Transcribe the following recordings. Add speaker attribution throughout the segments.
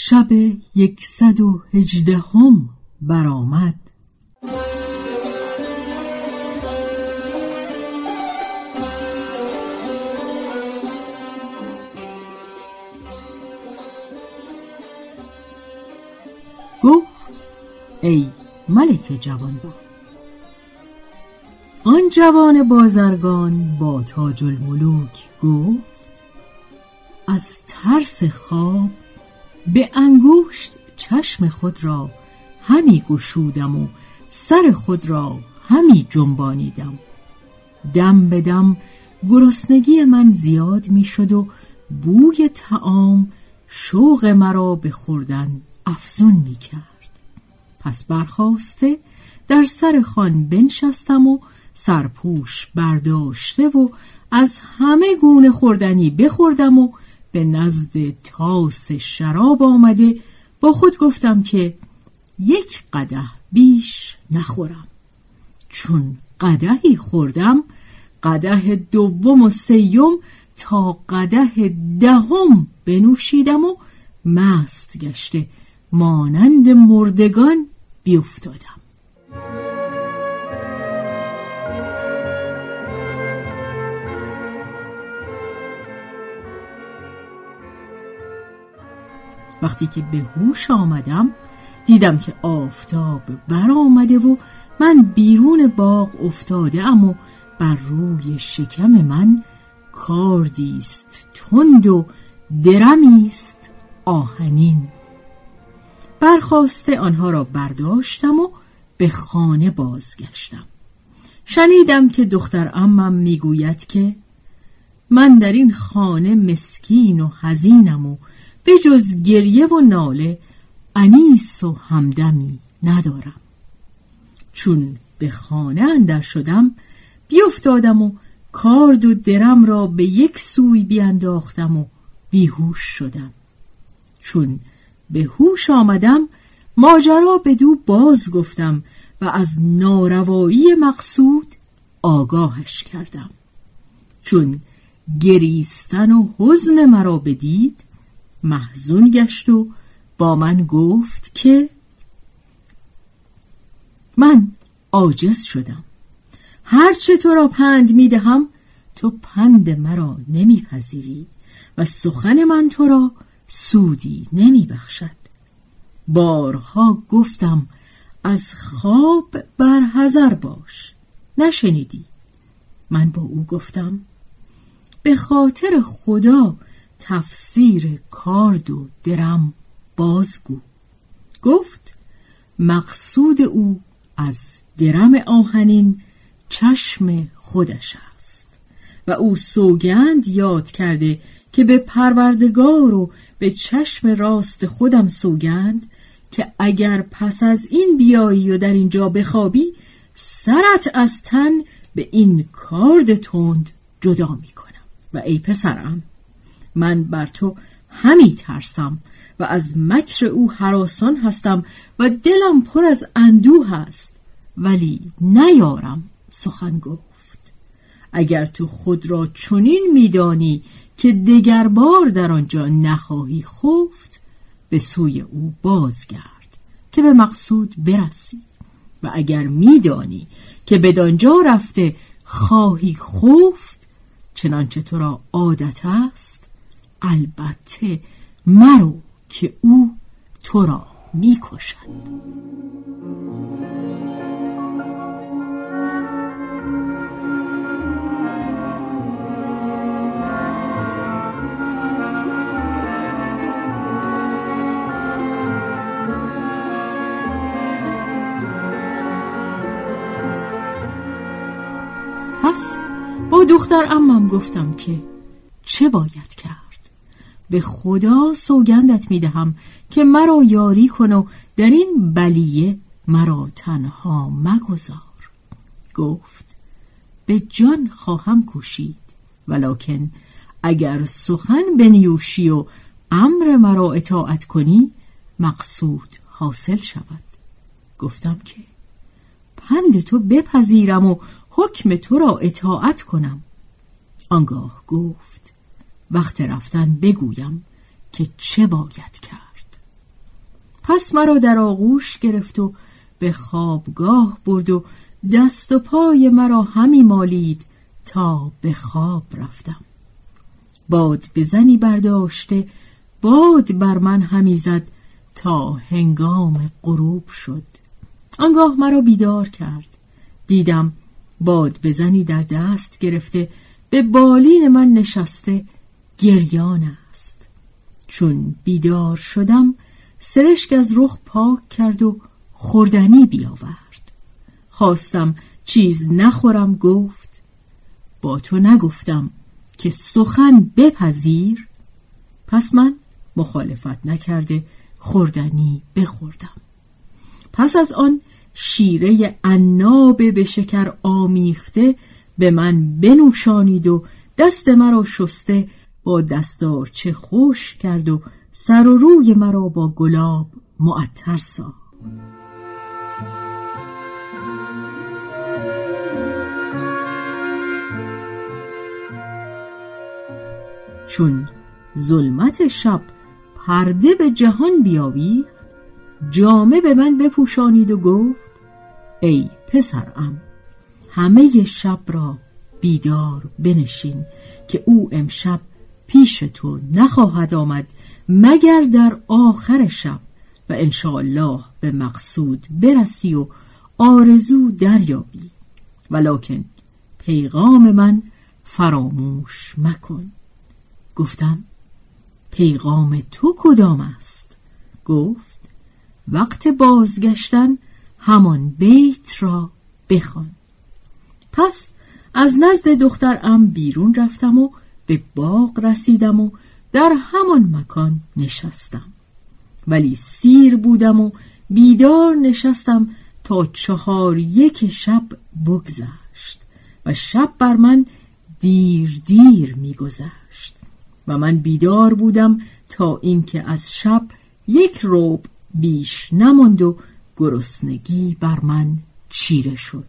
Speaker 1: شب یکصد و هجدهم برآمد. گفت ای ملک جوان با آن جوان بازرگان با تاج الملوک گفت از ترس خواب به انگشت چشم خود را همی گشودم و سر خود را همی جنبانیدم دم به دم گرسنگی من زیاد می‌شد و بوی تعام شوق مرا به خوردن افزون می کرد. پس برخواسته در سر خان بنشستم و سرپوش برداشته و از همه گونه خوردنی بخوردم و به نزد تاس شراب آمده با خود گفتم که یک قده بیش نخورم. چون قدهی خوردم قده دوم و سیوم تا قده دهم بنوشیدم و مست گشته مانند مردگان بیفتادم. وقتی که به هوش آمدم دیدم که آفتاب برآمده و من بیرون باغ افتاده ام و بر روی شکم من کاردیست تند و درمیست آهنین. برخواسته آنها را برداشتم و به خانه بازگشتم. شنیدم که دختر امم می‌گوید که من در این خانه مسکین و حزینم و به جز گریه و ناله انیس و همدمی ندارم. چون به خانه اندر شدم بیفتادم و کارد و درم را به یک سوی بیانداختم و بیهوش شدم. چون به هوش آمدم ماجرا به دو باز گفتم و از ناروایی مقصود آگاهش کردم. چون گریستن و حزن مرا بدید محزون گشت و با من گفت که من عاجز شدم. هرچه تو را پند می‌دهم تو پند مرا نمیپذیری و سخن من تو را سودی نمیبخشد بارها گفتم از خواب بر حذر باش. نشنیدی. من با او گفتم به خاطر خدا تفسیر کارد و درم بازگو. گفت مقصود او از درم آهنین چشم خودش است و او سوگند یاد کرده که به پروردگار و به چشم راست خودم سوگند که اگر پس از این بیایی و در اینجا بخوابی سرت از تن به این کارد تند جدا می کنم و ای پسرم من بر تو همی ترسم و از مکر او حراسان هستم و دلم پر از اندوه است. ولی نیارم سخن گفت. اگر تو خود را چنین میدانی که دگر بار در آنجا نخواهی خفت به سوی او بازگرد که به مقصود برسی. و اگر میدانی که بدانجا رفته خواهی خفت چنانچه تو را عادت است البته مرو که او تو را می‌کشد. پس با دختر امم گفتم که چه باید کرد؟ به خدا سوگندت می‌دهم که مرا یاری کن و در این بلیه مرا تنها مگذار. گفت به جان خواهم کوشید ولکن اگر سخن بنیوشی و امر مرا اطاعت کنی مقصود حاصل شود. گفتم که پند تو بپذیرم و حکم تو را اطاعت کنم. آنگاه گفت وقت رفتن بگویم که چه باید کرد. پس مرا در آغوش گرفت و به خوابگاه برد و دست و پای مرا همی مالید تا به خواب رفتم. باد به زنی برداشته باد بر من همی زد تا هنگام غروب شد. آنگاه مرا بیدار کرد. دیدم باد بزنی در دست گرفته به بالین من نشسته گریان است. چون بیدار شدم سرشک از رخ پاک کرد و خوردنی بیاورد. خواستم چیز نخورم گفت با تو نگفتم که سخن بپذیر. پس من مخالفت نکرده خوردنی بخوردم. پس از آن شیره عناب به شکر آمیخته به من بنوشانید و دست مرا شسته با چه خوش کرد و سر و روی مرا با گلاب معطر ساخت. چون ظلمت شب پرده به جهان بیاویخت جامه به من بپوشانید و گفت ای پسرم همه شب را بیدار بنشین که او امشب پیش تو نخواهد آمد مگر در آخر شب و انشاءالله به مقصود برسی و آرزو دریابی. ولکن پیغام من فراموش مکن. گفتم پیغام تو کدام است؟ گفت وقت بازگشتن همان بیت را بخوان. پس از نزد دخترم بیرون رفتم و به باغ رسیدم و در همان مکان نشستم. ولی سیر بودم و بیدار نشستم تا چهار یک شب بگذشت و شب بر من دیر دیر میگذشت و من بیدار بودم تا اینکه از شب یک روب بیش نماند و گرسنگی بر من چیره شد.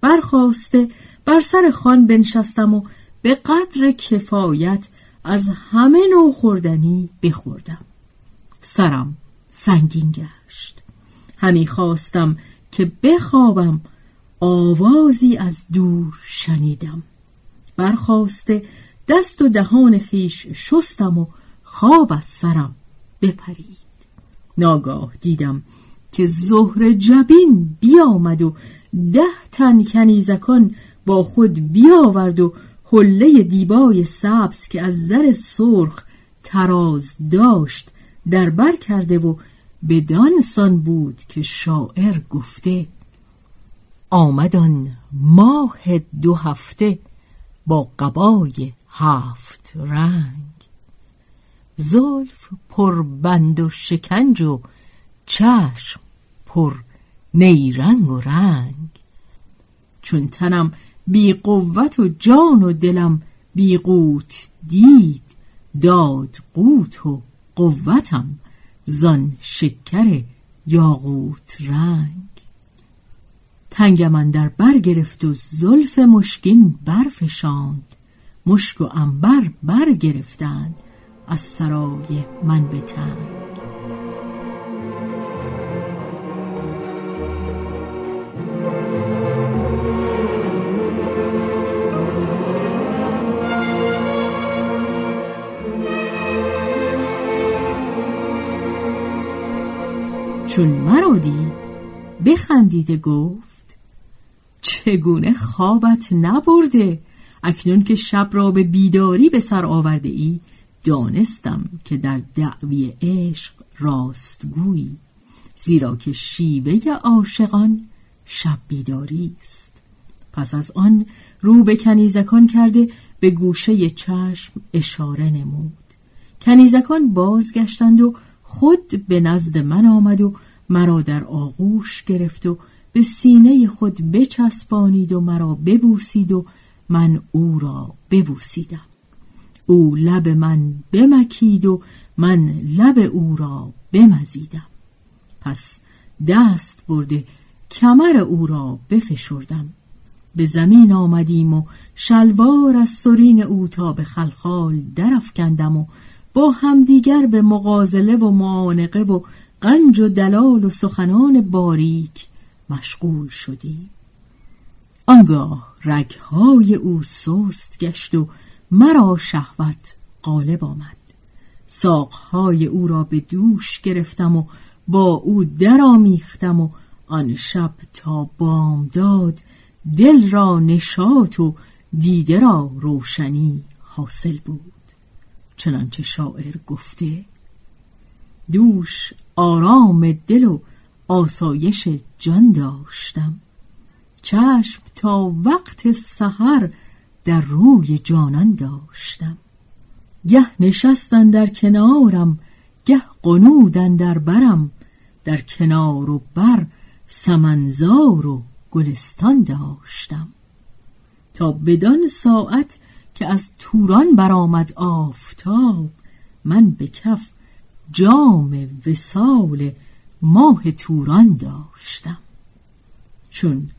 Speaker 1: برخواسته بر سر خان بنشستم و به قدر کفایت از همه نوع خوردنی بخوردم. سرم سنگین گشت. همی خواستم که بخوابم آوازی از دور شنیدم. برخواسته دست و دهان خیش شستم و خواب از سرم بپرید. ناگاه دیدم که زهر جبین بیامد و ده تن کنیزکان با خود بیاورد و حله دیبای سبز که از زر سرخ تراز داشت در بر کرده و بدانسان بود که شاعر گفته آمدان ماه دو هفته با قبای هفت رنگ. زلف پر بند و شکنج و چشم پر نیرنگ و رنگ. چون تنم بی قوت و جان و دلم بی قوت دید داد قوت و قوتم زان شکر یاقوت رنگ. تنگم در بر گرفت و زلف مشکین برفشاند مشک و انبر بر گرفتند. از سرای من به چون مرا دید بخندیده گفت چگونه خوابت نبرده؟ اکنون که شب را به بیداری به سر آورده ای دانستم که در دعوی عشق راستگویی زیرا که شیوه عاشقان شب بیداری است. پس از آن رو به کنیزکان کرده به گوشه چشم اشاره نمود. کنیزکان بازگشتند و خود به نزد من آمد و مرا در آغوش گرفت و به سینه خود بچسبانید و مرا ببوسید و من او را ببوسیدم. او لب من بمکید و من لب او را بمزیدم. پس دست برده کمر او را بفشردم. به زمین آمدیم و شلوار از سرین او تا به خلخال درفکندم و با همدیگر به مغازله و معانقه و قنج و دلال و سخنان باریک مشغول شدیم. آنگاه رگهای او سست گشت و مرا شهوت غالب آمد. ساقهای او را به دوش گرفتم و با او درآمیختم و آن شب تا بامداد دل را نشاط و دیده را روشنی حاصل بود. چنانچه شاعر گفته دوش آرام دل و آسایش جان داشتم. چشم تا وقت سحر در روی جانان داشتم. گه نشستن در کنارم گه قنودن در برم در کنار و بر سمنزار و گلستان داشتم. تا بدان ساعت که از توران برآمد آفتاب من به کف جام وسال ماه توران داشتم. چون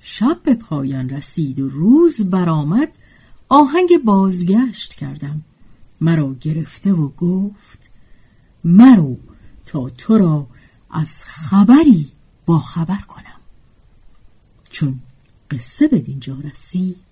Speaker 1: شب به پایان رسید و روز برآمد آهنگ بازگشت کردم. مرا گرفته و گفت مرو تا تو را از خبری با خبر کنم. چون قصه به دینجا رسید